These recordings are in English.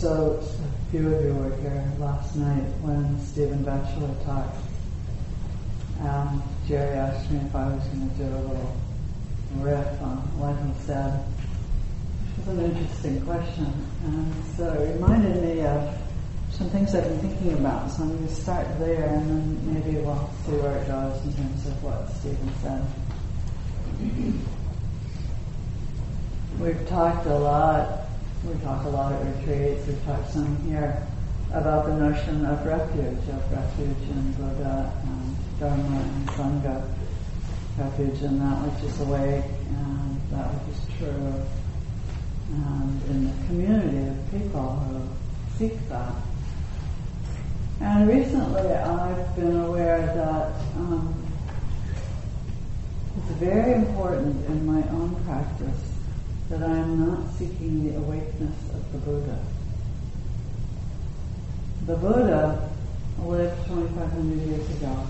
So a few of you were here last night when Stephen Batchelor talked. Um, Jerry asked me if I was going to do a little riff on what he said. It was an interesting question. And so it reminded me of some things I've been thinking about. So I'm going to start there and then maybe we'll see where it goes in terms of what Stephen said. We've talked a lot, we talk a lot at retreats, we've talked some here about the notion of refuge, of refuge in Buddha and Dharma and Sangha, refuge in that which is awake and that which is true, and in the community of people who seek that. And recently I've been aware that um, it's very important in my own practice that I am not seeking the awakeness of the Buddha. The Buddha lived 2,500 years ago,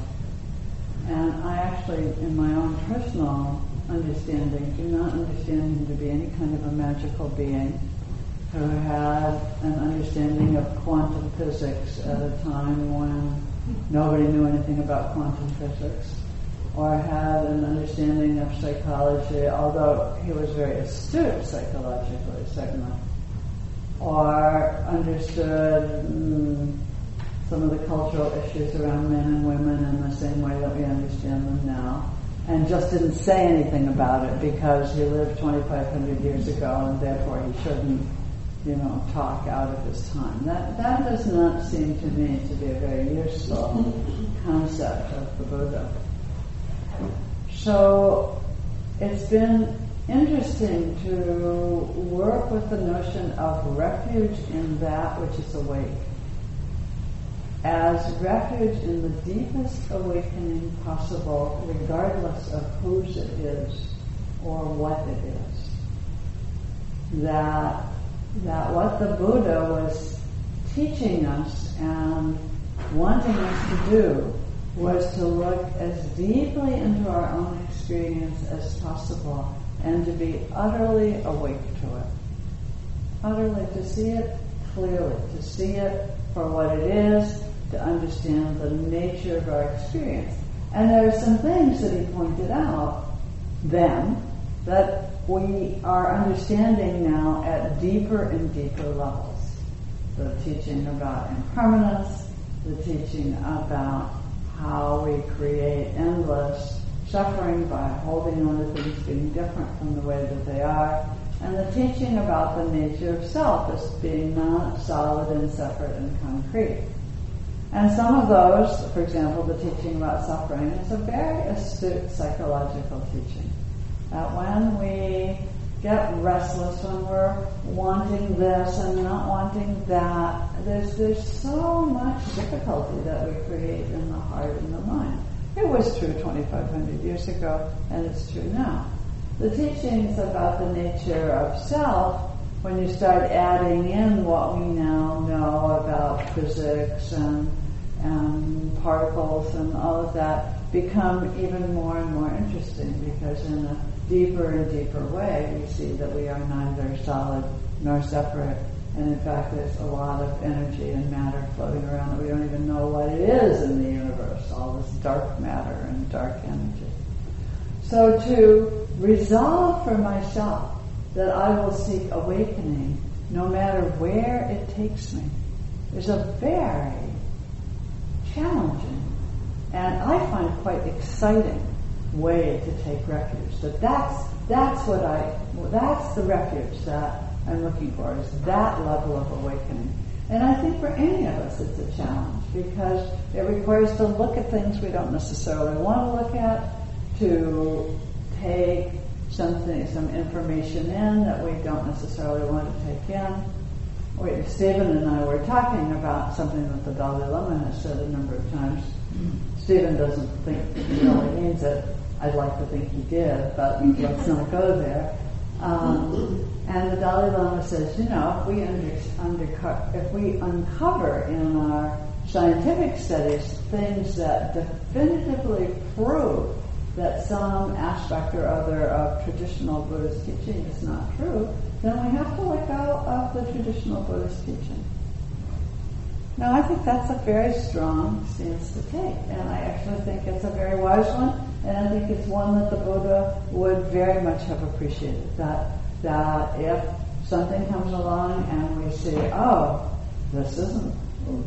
and I actually, in my own personal understanding, do not understand him to be any kind of a magical being who had an understanding of quantum physics at a time when nobody knew anything about quantum physics or had an understanding of psychology, although he was very astute psychologically, certainly, or understood mm, some of the cultural issues around men and women in the same way that we understand them now, and just didn't say anything about it because he lived 2,500 years ago and therefore he shouldn't, you know, talk out of his time. That, that does not seem to me to be a very useful concept of the Buddha. So it's been interesting to work with the notion of refuge in that which is awake as refuge in the deepest awakening possible, regardless of whose it is or what it is. That, that what the Buddha was teaching us and wanting us to do was to look as deeply into our own experience as possible and to be utterly awake to it. Utterly to see it clearly, to see it for what it is, to understand the nature of our experience. And there are some things that he pointed out then that we are understanding now at deeper and deeper levels. The teaching about impermanence, the teaching about how we create endless suffering by holding on to things being different from the way that they are, and the teaching about the nature of self as being not solid and separate and concrete. And some of those, for example, the teaching about suffering, is a very astute psychological teaching. That when we get restless when we're wanting this and not wanting that. There's, there's so much difficulty that we create in the heart and the mind. It was true 2,500 years ago, and it's true now. The teachings about the nature of self, when you start adding in what we now know about physics and, and particles and all of that, become even more and more interesting because in a deeper and deeper way, we see that we are neither solid nor separate. And in fact, there's a lot of energy and matter floating around that we don't even know what it is in the universe, all this dark matter and dark energy. So to resolve for myself that I will seek awakening no matter where it takes me is a very challenging and I find quite exciting way to take refuge. So that's that's what I that's the refuge that I'm looking for is that level of awakening. And I think for any of us it's a challenge because it requires to look at things we don't necessarily want to look at, to take something, some information in that we don't necessarily want to take in. Wait, Stephen and I were talking about something that the Dalai Lama has said a number of times. Mm-hmm. Stephen doesn't think he really means it. I'd like to think he did, but let's not go there. Um, and the Dalai Lama says, you know, if we under, if we uncover in our scientific studies things that definitively prove that some aspect or other of traditional Buddhist teaching is not true, then we have to let go of of the traditional Buddhist teaching. Now, I think that's a very strong stance to take, and I actually think it's a very wise one, and I think it's one that the Buddha would very much have appreciated. That that if something comes along and we see, oh, this isn't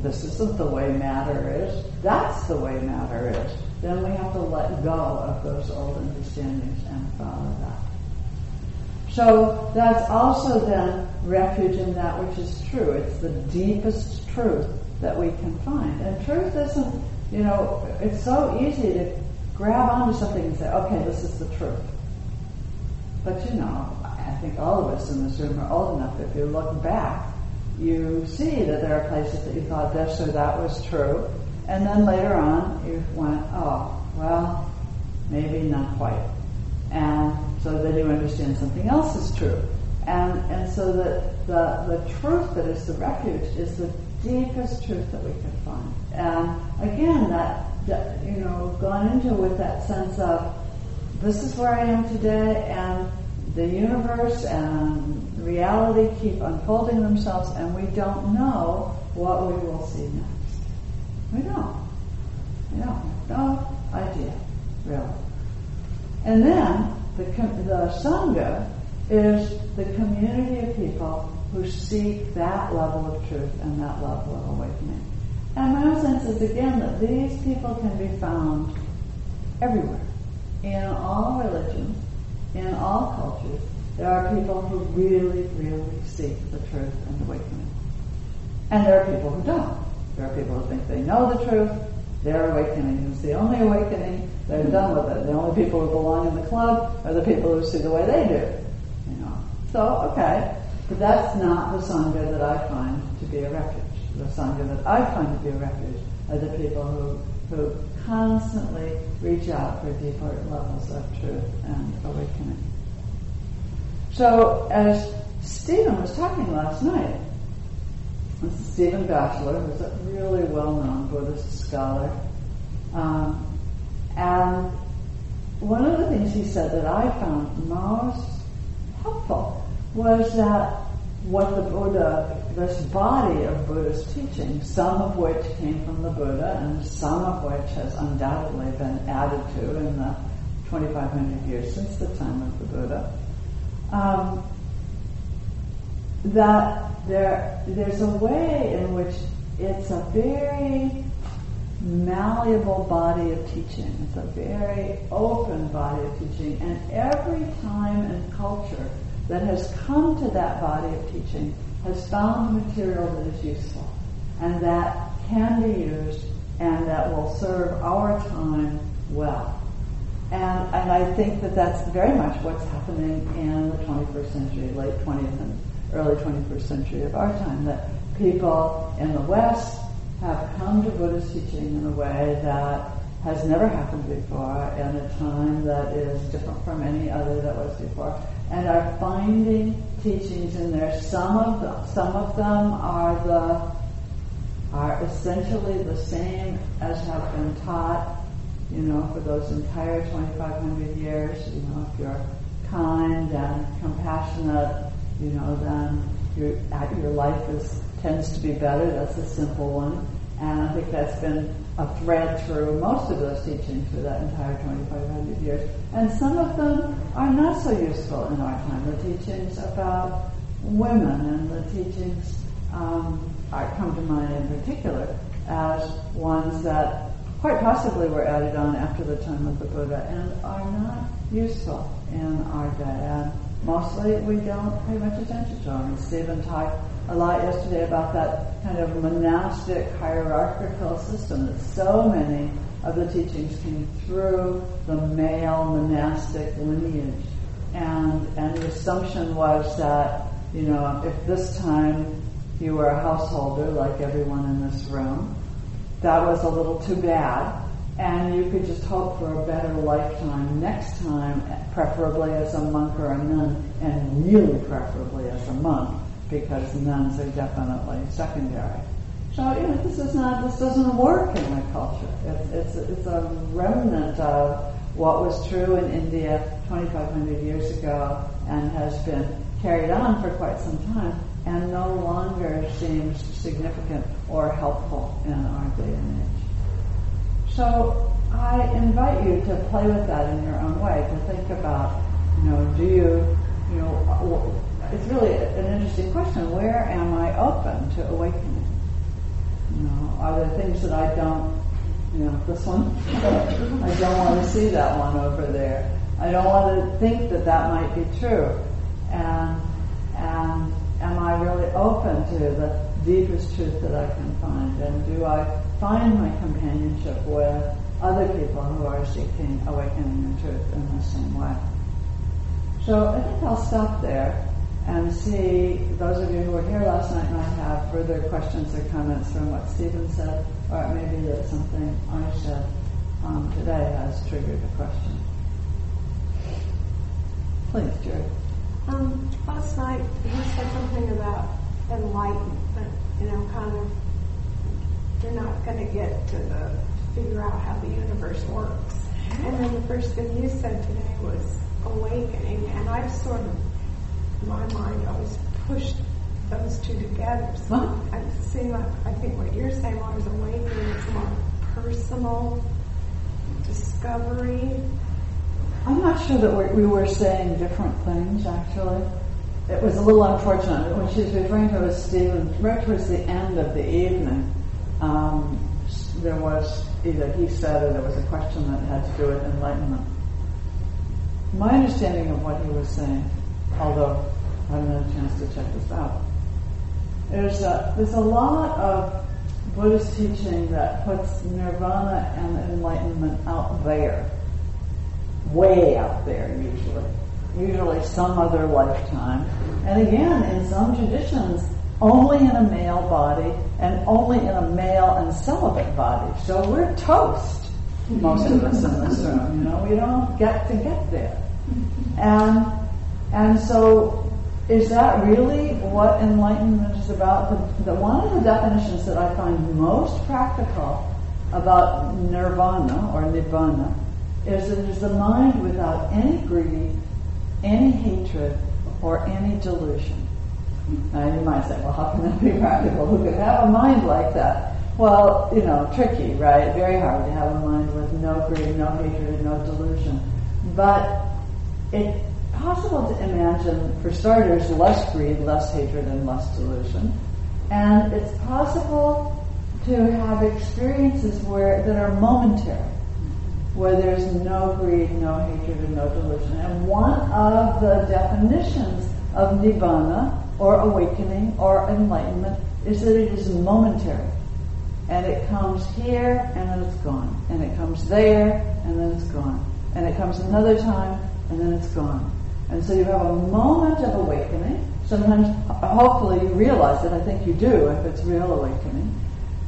this isn't the way matter is, that's the way matter is, then we have to let go of those old understandings and follow that. So that's also then refuge in that which is true. It's the deepest truth that we can find. And truth isn't, you know, it's so easy to grab onto something and say, okay, this is the truth. But you know, I think all of us in this room are old enough, if you look back, you see that there are places that you thought this or that was true, and then later on you went, oh, well, maybe not quite. And so then you understand something else is true. And, and so the, the, the truth that is the refuge is the deepest truth that we can find. And again, that, that, you know, gone into with that sense of this is where I am today and the universe and reality keep unfolding themselves and we don't know what we will see next. We don't. We don't. No idea, really. And then the, the Sangha is the community of people who seek that level of truth and that level of awakening. And my sense is again that these people can be found everywhere, in all religions, in all cultures, there are people who really, really seek the truth and awakening. And there are people who don't. There are people who think they know the truth. Their awakening is the only awakening. They're done with it. The only people who belong in the club are the people who see the way they do. You know. So, okay. But that's not the Sangha that I find to be a refuge. The Sangha that I find to be a refuge are the people who, who constantly reach out for deeper levels of truth and awakening. So, as Stephen was talking last night, this is Stephen Batchelor, who's a really well-known Buddhist scholar, um, and one of the things he said that I found most helpful was that what the Buddha, this body of Buddhist teaching, some of which came from the Buddha and some of which has undoubtedly been added to in the 2,500 years since the time of the Buddha, um, that there, there's a way in which it's a very malleable body of teaching. It's a very open body of teaching. And every time and culture that has come to that body of teaching has found material that is useful and that can be used and that will serve our time well. And, and I think that that's very much what's happening in the 21st century, late 20th and early 21st century of our time, that people in the West have come to Buddhist teaching in a way that has never happened before in a time that is different from any other that was before and are finding teachings in there. Some of them, some of them are the are essentially the same as have been taught, you know, for those entire 2,500 years. You know, if you're kind and compassionate, you know, then your your life is tends to be better. That's a simple one, and I think that's been a thread through most of those teachings for that entire 2,500 years. And some of them are not so useful in our time. The teachings about women and the teachings um, are, come to mind in particular as ones that quite possibly were added on after the time of the Buddha and are not useful in our day. And mostly we don't pay much attention to them. Stephen talked a lot yesterday about that kind of monastic hierarchical system that so many of the teachings came through the male monastic lineage. And, and the assumption was that, you know, if this time you were a householder like everyone in this room, that was a little too bad. And you could just hope for a better lifetime next time, preferably as a monk or a nun, and really preferably as a monk because nuns are definitely secondary. So, you know, this is not, this doesn't work in my culture. It's, it's, it's a remnant of what was true in India 2,500 years ago and has been carried on for quite some time and no longer seems significant or helpful in our day and age. So I invite you to play with that in your own way, to think about, you know, do you, you know, it's really an interesting question. Where am I open to awakening? You know, are there things that I don't, you know, this one, I don't want to see that one over there. I don't want to think that that might be true. And, and am I really open to the deepest truth that I can find? And do I find my companionship with other people who are seeking awakening and truth in the same way? So I think I'll stop there and see those of you who were here last night might have further questions or comments from what Stephen said, or it may be that something I said um, today has triggered a question. Please, Jerry. Um, last night he said something about enlightenment, you know, kind of you're not going to get to the figure out how the universe works. And then the first thing you said today was awakening, and I've sort of, my mind, always pushed those two together. So Huh? I see, like, I think what you're saying was awakening is more personal discovery. I'm not sure that we we were saying different things, actually. It was a little unfortunate. When she was referring to us, Stephen, right towards the end of the evening, um, there was either he said or there was a question that had to do with enlightenment. My understanding of what he was saying, although I haven't had a chance to check this out, is that there's a lot of Buddhist teaching that puts nirvana and enlightenment out there way out there usually. Usually some other lifetime. And again, in some traditions, only in a male body and only in a male and celibate body. So we're toast, most of us in this room, you know, we don't get to get there. And, and so is that really what enlightenment is about? The, the, one of the definitions that I find most practical about nirvana or nibbana is that it is the mind without any greed, any hatred, or any delusion. Now you might say, well, how can that be practical? Who could have a mind like that? Well, you know, tricky, right? Very hard to have a mind with no greed, no hatred, and no delusion. But it's possible to imagine, for starters, less greed, less hatred, and less delusion. And it's possible to have experiences where that are momentary where there's no greed, no hatred, and no delusion. And one of the definitions of nibbana, or awakening, or enlightenment, is that it is momentary. And it comes here, and then it's gone. And it comes there, and then it's gone. And it comes another time, and then it's gone. And so you have a moment of awakening. Sometimes, hopefully, you realize it. I think you do if it's real awakening.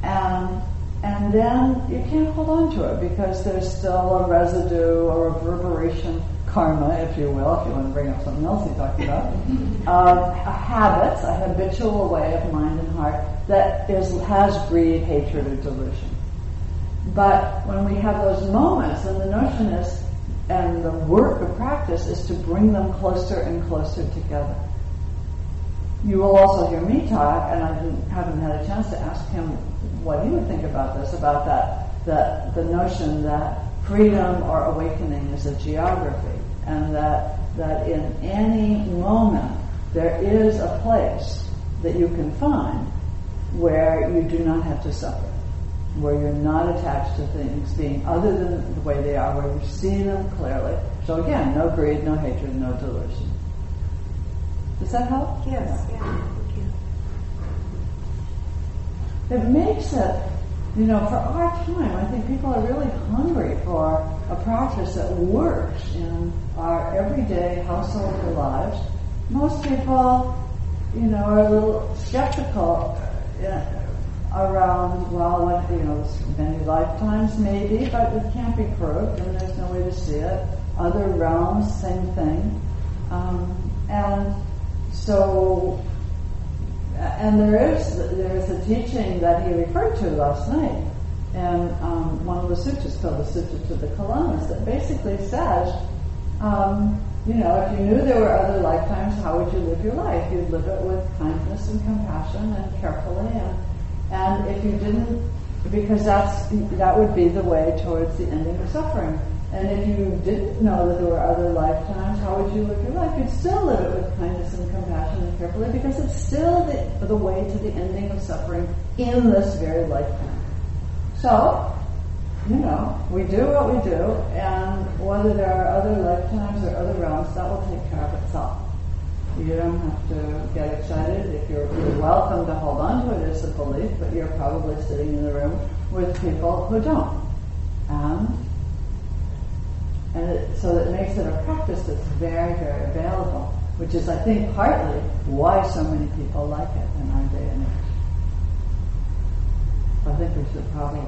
And and then you can't hold on to it because there's still a residue or a reverberation karma, if you will, if you want to bring up something else you talked about, of a habit, a habitual way of mind and heart that is has greed, hatred, or delusion. But when we have those moments, and the notion is, and the work of practice is to bring them closer and closer together. You will also hear me talk, and I haven't had a chance to ask him what he would think about this, about that, that the notion that freedom or awakening is a geography, and that, that in any moment there is a place that you can find where you do not have to suffer, where you're not attached to things being other than the way they are, where you see them clearly. So again, no greed, no hatred, no delusion. Does that help? Yes, yeah, thank you. It makes it, you know, for our time, I think people are really hungry for a practice that works in our everyday household lives. Most people, you know, are a little skeptical uh, around, well, you know, many lifetimes maybe, but it can't be proved and there's no way to see it. Other realms, same thing. Um, and so and there is there is a teaching that he referred to last night, and um, one of the sutras called the Sutra to the Kalamas that basically says um, you know, if you knew there were other lifetimes, how would you live your life? You'd live it with kindness and compassion and carefully, and and if you didn't, because that's that would be the way towards the ending of suffering. And if you didn't know that there were other lifetimes, how would you live your life? You'd still live it with kindness and compassion and carefully, because it's still the, the way to the ending of suffering in this very lifetime. So, you know, we do what we do, and whether there are other lifetimes or other realms, that will take care of itself. You don't have to get excited. If you're, you're welcome to hold on to it as a belief, but you're probably sitting in the room with people who don't. And, and it, so it makes it a practice that's very, very available, which is, I think, partly why so many people like it in our day and age. I think we should probably